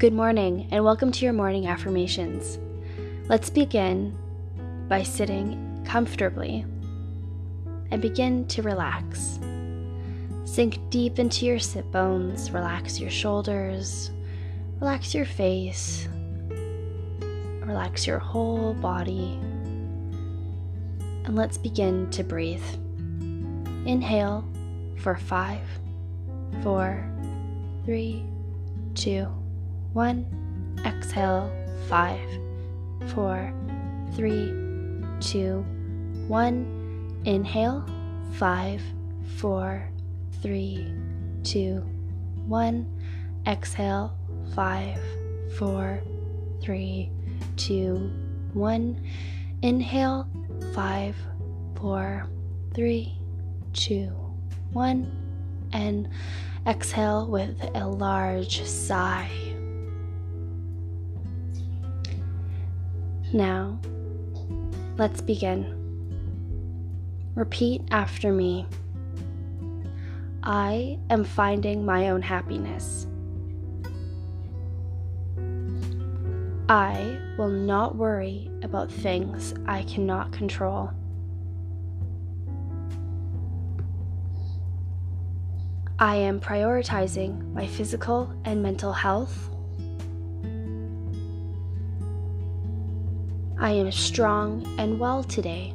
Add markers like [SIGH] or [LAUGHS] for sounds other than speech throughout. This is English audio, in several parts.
Good morning, and welcome to your morning affirmations. Let's begin by sitting comfortably and begin to relax. Sink deep into your sit bones, relax your shoulders, relax your face, relax your whole body, and let's begin to breathe. Inhale for five, four, three, two, one. Exhale, five, four, three, two, one. Inhale, five, four, three, two, one. Exhale, five, four, three, two, one. Inhale, five, four, three, two, one. And exhale with a large sigh. Now, let's begin. Repeat after me. I am finding my own happiness. I will not worry about things I cannot control. I am prioritizing my physical and mental health. I am strong and well today.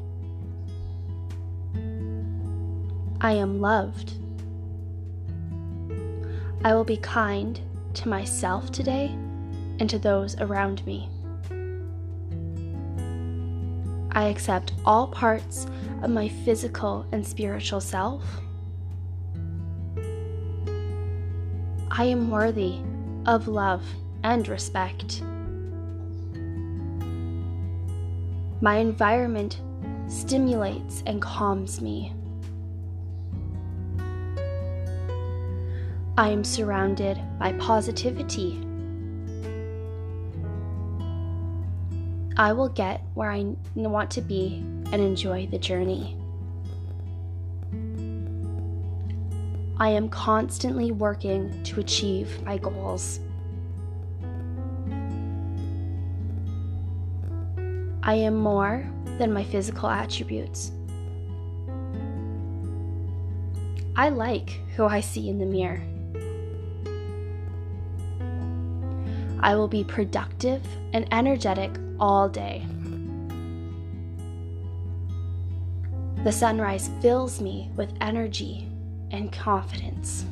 I am loved. I will be kind to myself today and to those around me. I accept all parts of my physical and spiritual self. I am worthy of love and respect. My environment stimulates and calms me. I am surrounded by positivity. I will get where I want to be and enjoy the journey. I am constantly working to achieve my goals. I am more than my physical attributes. I like who I see in the mirror. I will be productive and energetic all day. The sunrise fills me with energy and confidence.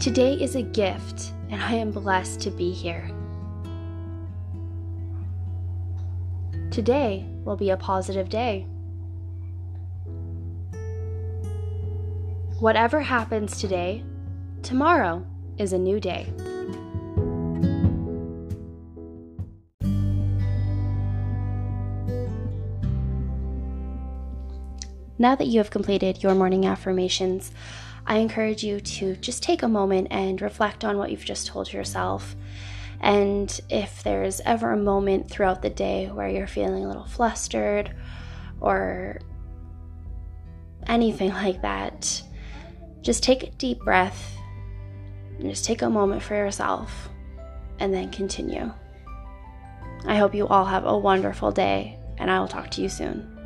Today is a gift, and I am blessed to be here. Today will be a positive day. Whatever happens today, tomorrow is a new day. Now that you have completed your morning affirmations, I encourage you to just take a moment and reflect on what you've just told yourself. And if there's ever a moment throughout the day where you're feeling a little flustered or anything [LAUGHS] like that, just take a deep breath and just take a moment for yourself and then continue. I hope you all have a wonderful day, and I will talk to you soon.